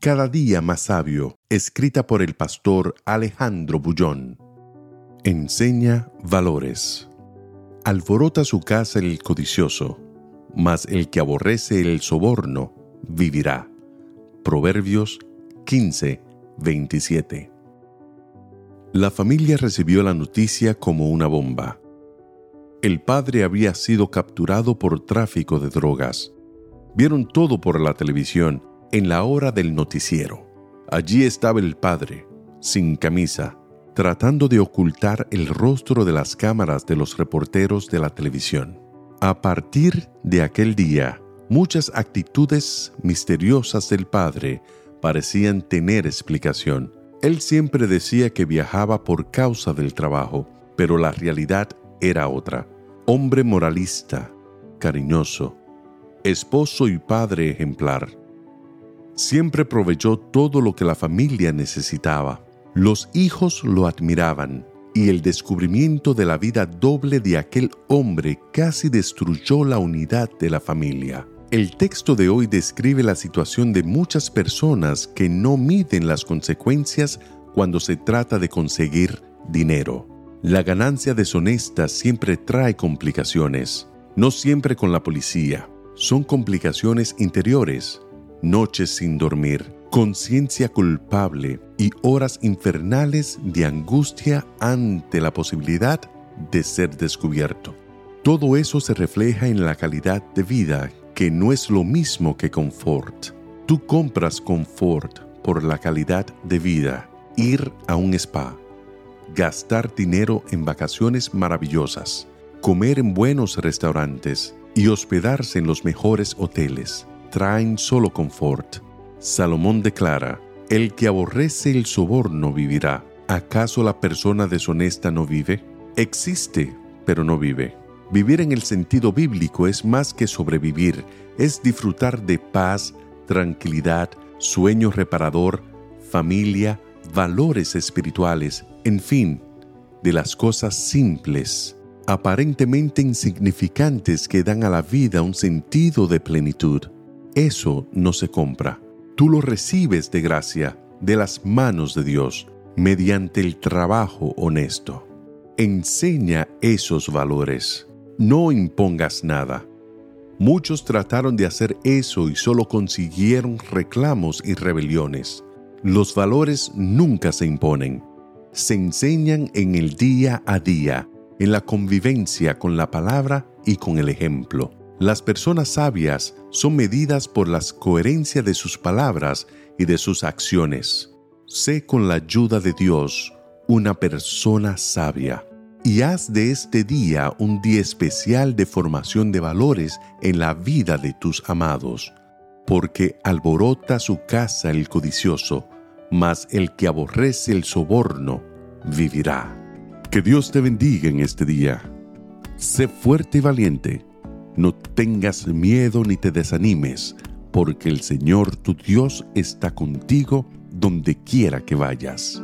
Cada día más sabio, escrita por el pastor Alejandro Bullón. Enseña valores. Alborota su casa el codicioso, mas el que aborrece el soborno vivirá. Proverbios 15, 27. La familia recibió la noticia como una bomba. El padre había sido capturado por tráfico de drogas. Vieron todo por la televisión en la hora del noticiero. Allí estaba el padre, sin camisa, tratando de ocultar el rostro de las cámaras de los reporteros de la televisión. A partir de aquel día, muchas actitudes misteriosas del padre parecían tener explicación. Él siempre decía que viajaba por causa del trabajo, pero la realidad era otra. Hombre moralista, cariñoso, esposo y padre ejemplar siempre proveyó todo lo que la familia necesitaba. Los hijos lo admiraban y el descubrimiento de la vida doble de aquel hombre casi destruyó la unidad de la familia. El texto de hoy describe la situación de muchas personas que no miden las consecuencias cuando se trata de conseguir dinero. La ganancia deshonesta siempre trae complicaciones, no siempre con la policía, son complicaciones interiores noches sin dormir, conciencia culpable y horas infernales de angustia ante la posibilidad de ser descubierto. Todo eso se refleja en la calidad de vida, que no es lo mismo que confort. Tú compras confort por la calidad de vida, ir a un spa, gastar dinero en vacaciones maravillosas, comer en buenos restaurantes y hospedarse en los mejores hoteles traen solo confort. Salomón declara, el que aborrece el soborno vivirá. ¿Acaso la persona deshonesta no vive? Existe, pero no vive. Vivir en el sentido bíblico es más que sobrevivir, es disfrutar de paz, tranquilidad, sueño reparador, familia, valores espirituales, en fin, de las cosas simples, aparentemente insignificantes que dan a la vida un sentido de plenitud. Eso no se compra. Tú lo recibes de gracia de las manos de Dios mediante el trabajo honesto. Enseña esos valores. No impongas nada. Muchos trataron de hacer eso y solo consiguieron reclamos y rebeliones. Los valores nunca se imponen. Se enseñan en el día a día, en la convivencia con la palabra y con el ejemplo. Las personas sabias son medidas por la coherencia de sus palabras y de sus acciones. Sé con la ayuda de Dios una persona sabia y haz de este día un día especial de formación de valores en la vida de tus amados, porque alborota su casa el codicioso, mas el que aborrece el soborno vivirá. Que Dios te bendiga en este día. Sé fuerte y valiente no tengas miedo ni te desanimes, porque el Señor tu Dios está contigo donde quiera que vayas.